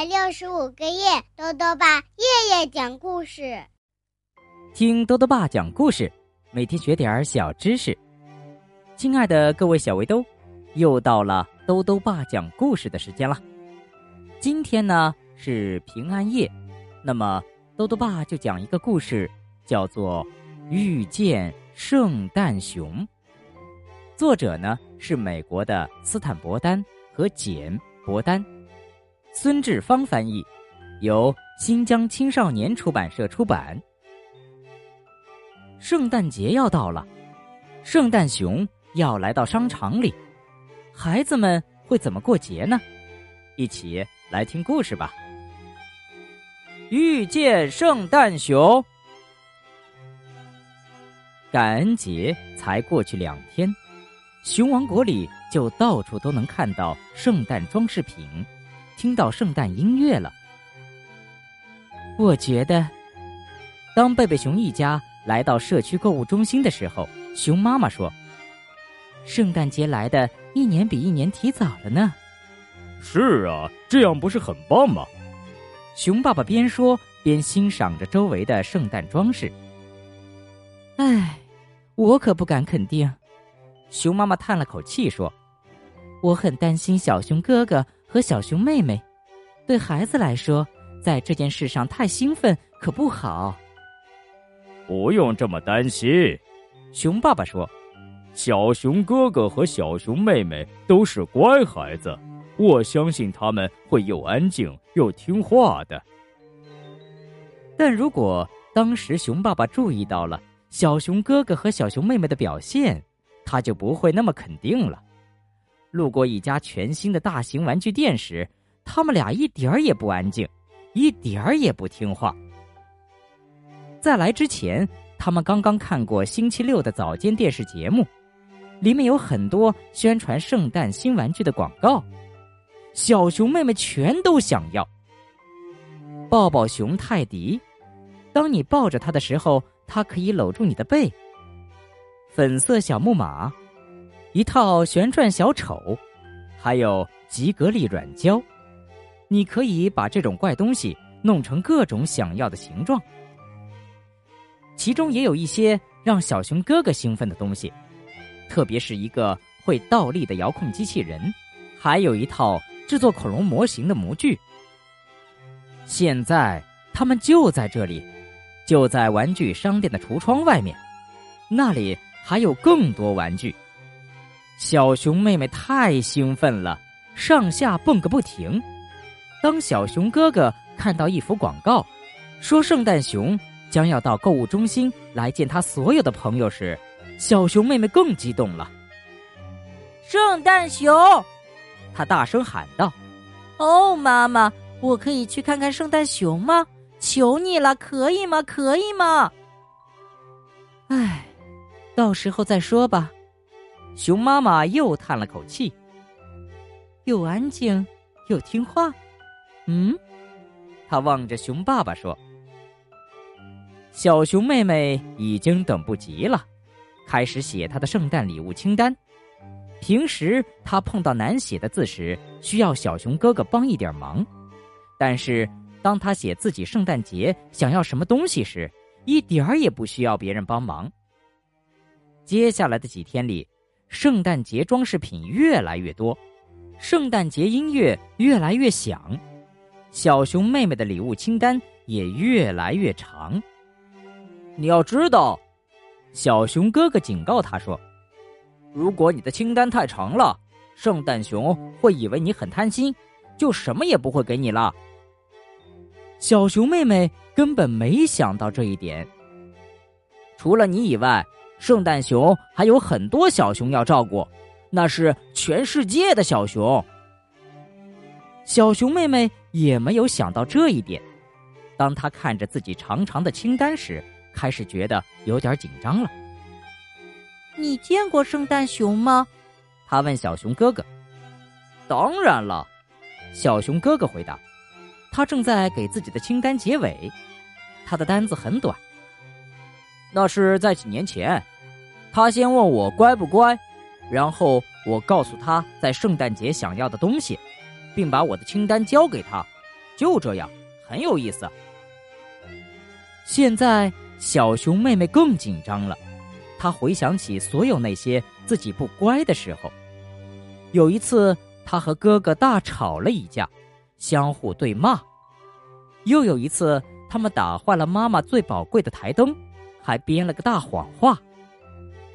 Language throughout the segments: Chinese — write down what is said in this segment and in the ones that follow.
百六十五个夜，豆豆爸夜夜讲故事，听豆豆爸讲故事，每天学点小知识。亲爱的各位小围兜，又到了豆豆爸讲故事的时间了。今天呢是平安夜，那么豆豆爸就讲一个故事，叫做《遇见圣诞熊》。作者呢是美国的斯坦伯丹和简伯丹。孙志芳翻译，由新疆青少年出版社出版。圣诞节要到了，圣诞熊要来到商场里，孩子们会怎么过节呢？一起来听故事吧。遇见圣诞熊，感恩节才过去两天，熊王国里就到处都能看到圣诞装饰品。听到圣诞音乐了，我觉得，当贝贝熊一家来到社区购物中心的时候，熊妈妈说：“圣诞节来的一年比一年提早了呢。”是啊，这样不是很棒吗？熊爸爸边说边欣赏着周围的圣诞装饰。唉，我可不敢肯定。熊妈妈叹了口气说：“我很担心小熊哥哥。”和小熊妹妹，对孩子来说，在这件事上太兴奋可不好。不用这么担心，熊爸爸说：“小熊哥哥和小熊妹妹都是乖孩子，我相信他们会又安静又听话的。”但如果当时熊爸爸注意到了小熊哥哥和小熊妹妹的表现，他就不会那么肯定了。路过一家全新的大型玩具店时，他们俩一点儿也不安静，一点儿也不听话。在来之前，他们刚刚看过星期六的早间电视节目，里面有很多宣传圣诞新玩具的广告。小熊妹妹全都想要。抱抱熊泰迪，当你抱着它的时候，它可以搂住你的背。粉色小木马。一套旋转小丑，还有吉格力软胶，你可以把这种怪东西弄成各种想要的形状。其中也有一些让小熊哥哥兴奋的东西，特别是一个会倒立的遥控机器人，还有一套制作恐龙模型的模具。现在他们就在这里，就在玩具商店的橱窗外面，那里还有更多玩具。小熊妹妹太兴奋了，上下蹦个不停。当小熊哥哥看到一幅广告，说圣诞熊将要到购物中心来见他所有的朋友时，小熊妹妹更激动了。圣诞熊，他大声喊道：“哦，妈妈，我可以去看看圣诞熊吗？求你了，可以吗？可以吗？”唉，到时候再说吧。熊妈妈又叹了口气，又安静又听话。嗯，她望着熊爸爸说：“小熊妹妹已经等不及了，开始写她的圣诞礼物清单。平时她碰到难写的字时，需要小熊哥哥帮一点忙，但是当她写自己圣诞节想要什么东西时，一点儿也不需要别人帮忙。接下来的几天里。”圣诞节装饰品越来越多，圣诞节音乐越来越响，小熊妹妹的礼物清单也越来越长。你要知道，小熊哥哥警告他说：“如果你的清单太长了，圣诞熊会以为你很贪心，就什么也不会给你了。”小熊妹妹根本没想到这一点。除了你以外。圣诞熊还有很多小熊要照顾，那是全世界的小熊。小熊妹妹也没有想到这一点，当她看着自己长长的清单时，开始觉得有点紧张了。你见过圣诞熊吗？他问小熊哥哥。当然了，小熊哥哥回答。他正在给自己的清单结尾，他的单子很短。那是在几年前。他先问我乖不乖，然后我告诉他在圣诞节想要的东西，并把我的清单交给他，就这样，很有意思。现在小熊妹妹更紧张了，她回想起所有那些自己不乖的时候。有一次，她和哥哥大吵了一架，相互对骂；又有一次，他们打坏了妈妈最宝贵的台灯，还编了个大谎话；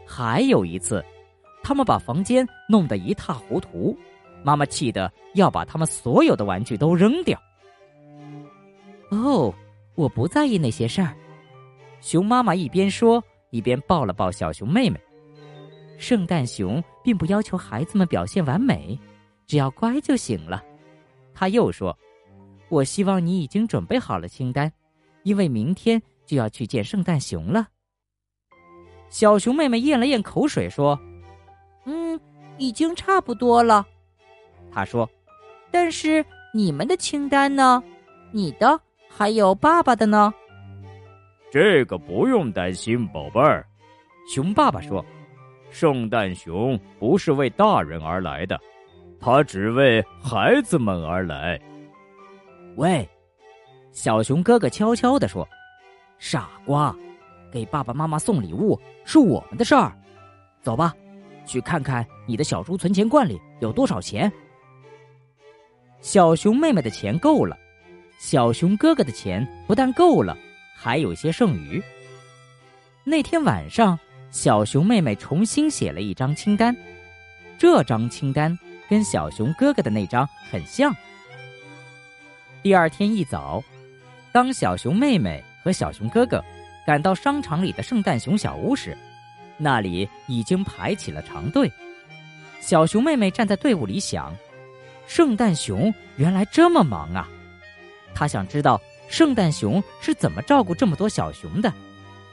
还有一次，他们把房间弄得一塌糊涂，妈妈气得要把他们所有的玩具都扔掉。哦。我不在意那些事儿，熊妈妈一边说一边抱了抱小熊妹妹。圣诞熊并不要求孩子们表现完美，只要乖就行了。他又说：“我希望你已经准备好了清单，因为明天就要去见圣诞熊了。”小熊妹妹咽了咽口水说：“嗯，已经差不多了。”她说：“但是你们的清单呢？你的？”还有爸爸的呢，这个不用担心，宝贝儿。熊爸爸说：“圣诞熊不是为大人而来的，他只为孩子们而来。”喂，小熊哥哥悄悄地说：“傻瓜，给爸爸妈妈送礼物是我们的事儿。走吧，去看看你的小猪存钱罐里有多少钱。”小熊妹妹的钱够了。小熊哥哥的钱不但够了，还有些剩余。那天晚上，小熊妹妹重新写了一张清单，这张清单跟小熊哥哥的那张很像。第二天一早，当小熊妹妹和小熊哥哥赶到商场里的圣诞熊小屋时，那里已经排起了长队。小熊妹妹站在队伍里想：圣诞熊原来这么忙啊！她想知道圣诞熊是怎么照顾这么多小熊的，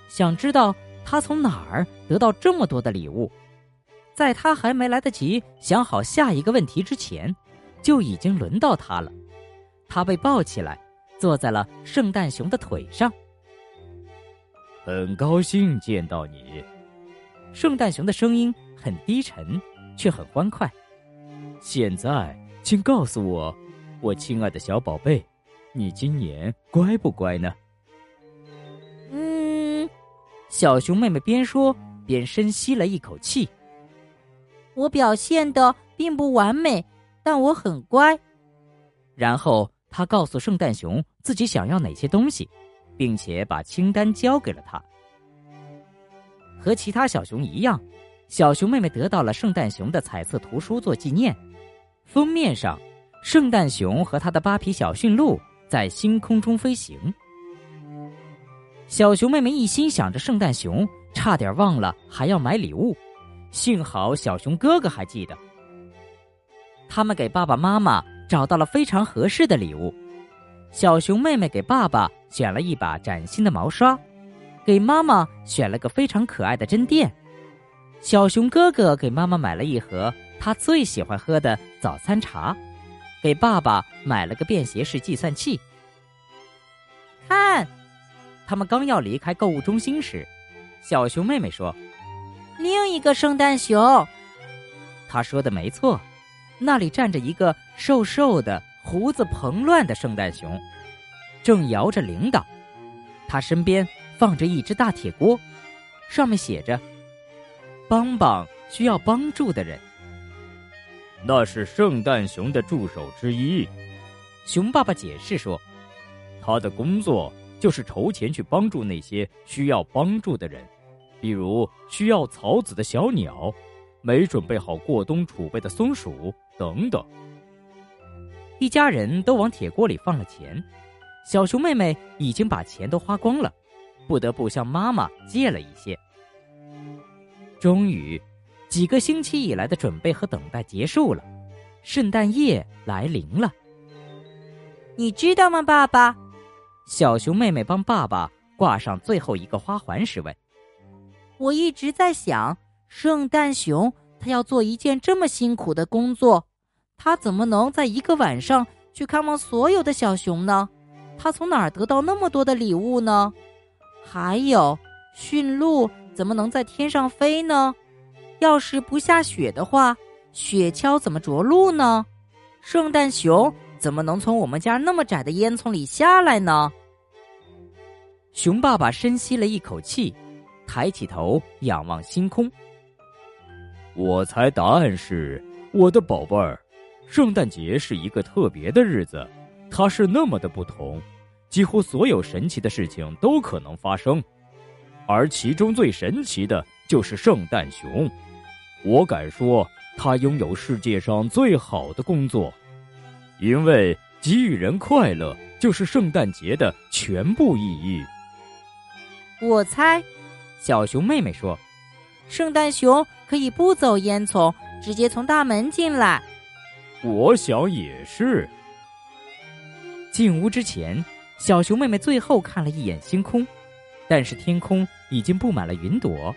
想知道他从哪儿得到这么多的礼物。在他还没来得及想好下一个问题之前，就已经轮到他了。他被抱起来，坐在了圣诞熊的腿上。很高兴见到你，圣诞熊的声音很低沉，却很欢快。现在，请告诉我，我亲爱的小宝贝。你今年乖不乖呢？嗯，小熊妹妹边说边深吸了一口气。我表现的并不完美，但我很乖。然后她告诉圣诞熊自己想要哪些东西，并且把清单交给了他。和其他小熊一样，小熊妹妹得到了圣诞熊的彩色图书做纪念。封面上，圣诞熊和他的八匹小驯鹿。在星空中飞行，小熊妹妹一心想着圣诞熊，差点忘了还要买礼物。幸好小熊哥哥还记得，他们给爸爸妈妈找到了非常合适的礼物。小熊妹妹给爸爸选了一把崭新的毛刷，给妈妈选了个非常可爱的针垫。小熊哥哥给妈妈买了一盒他最喜欢喝的早餐茶。给爸爸买了个便携式计算器。看，他们刚要离开购物中心时，小熊妹妹说：“另一个圣诞熊。”她说的没错，那里站着一个瘦瘦的、胡子蓬乱的圣诞熊，正摇着铃铛。他身边放着一只大铁锅，上面写着：“帮帮需要帮助的人。”那是圣诞熊的助手之一，熊爸爸解释说，他的工作就是筹钱去帮助那些需要帮助的人，比如需要草籽的小鸟，没准备好过冬储备的松鼠等等。一家人都往铁锅里放了钱，小熊妹妹已经把钱都花光了，不得不向妈妈借了一些。终于。几个星期以来的准备和等待结束了，圣诞夜来临了。你知道吗，爸爸？小熊妹妹帮爸爸挂上最后一个花环时问：“我一直在想，圣诞熊他要做一件这么辛苦的工作，他怎么能在一个晚上去看望所有的小熊呢？他从哪儿得到那么多的礼物呢？还有，驯鹿怎么能在天上飞呢？”要是不下雪的话，雪橇怎么着陆呢？圣诞熊怎么能从我们家那么窄的烟囱里下来呢？熊爸爸深吸了一口气，抬起头仰望星空。我猜答案是我的宝贝儿，圣诞节是一个特别的日子，它是那么的不同，几乎所有神奇的事情都可能发生，而其中最神奇的就是圣诞熊。我敢说，它拥有世界上最好的工作，因为给予人快乐就是圣诞节的全部意义。我猜，小熊妹妹说。圣诞熊可以不走烟囱，直接从大门进来。我想也是。进屋之前，小熊妹妹最后看了一眼星空，但是天空已经布满了云朵。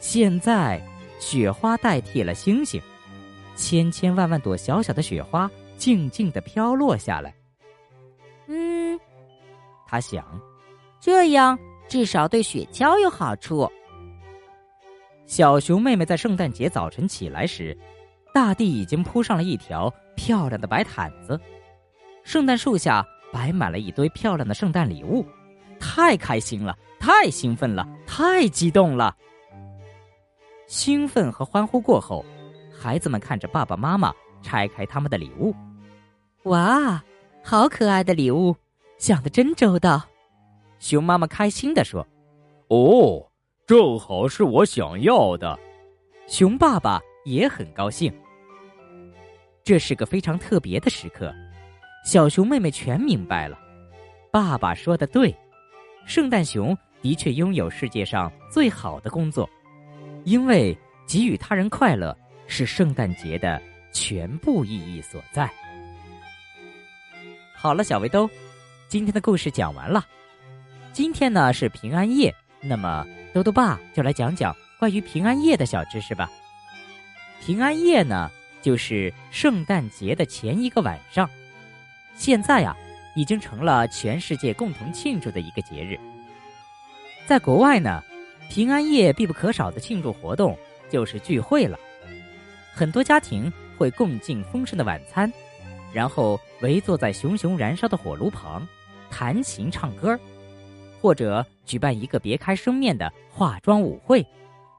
现在，雪花代替了星星，千千万万朵小小的雪花静静的飘落下来。嗯，他想，这样至少对雪橇有好处。小熊妹妹在圣诞节早晨起来时，大地已经铺上了一条漂亮的白毯子，圣诞树下摆满了一堆漂亮的圣诞礼物，太开心了，太兴奋了，太激动了！兴奋和欢呼过后，孩子们看着爸爸妈妈拆开他们的礼物，哇，好可爱的礼物，想的真周到！熊妈妈开心地说：“哦。”正好是我想要的，熊爸爸也很高兴。这是个非常特别的时刻，小熊妹妹全明白了。爸爸说的对，圣诞熊的确拥有世界上最好的工作，因为给予他人快乐是圣诞节的全部意义所在。好了，小围兜，今天的故事讲完了。今天呢是平安夜，那么。兜兜爸就来讲讲关于平安夜的小知识吧。平安夜呢，就是圣诞节的前一个晚上。现在呀，已经成了全世界共同庆祝的一个节日。在国外呢，平安夜必不可少的庆祝活动就是聚会了。很多家庭会共进丰盛的晚餐，然后围坐在熊熊燃烧的火炉旁，弹琴唱歌。或者举办一个别开生面的化妆舞会，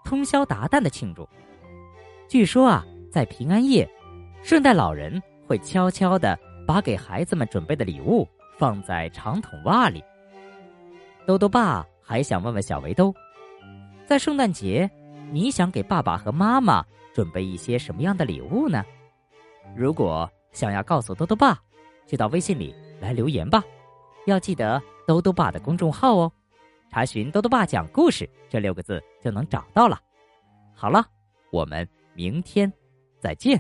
通宵达旦的庆祝。据说啊，在平安夜，圣诞老人会悄悄的把给孩子们准备的礼物放在长筒袜里。兜兜爸还想问问小围兜，在圣诞节，你想给爸爸和妈妈准备一些什么样的礼物呢？如果想要告诉兜兜爸，就到微信里来留言吧。要记得兜兜爸的公众号哦，查询“兜兜爸讲故事”这六个字就能找到了。好了，我们明天再见。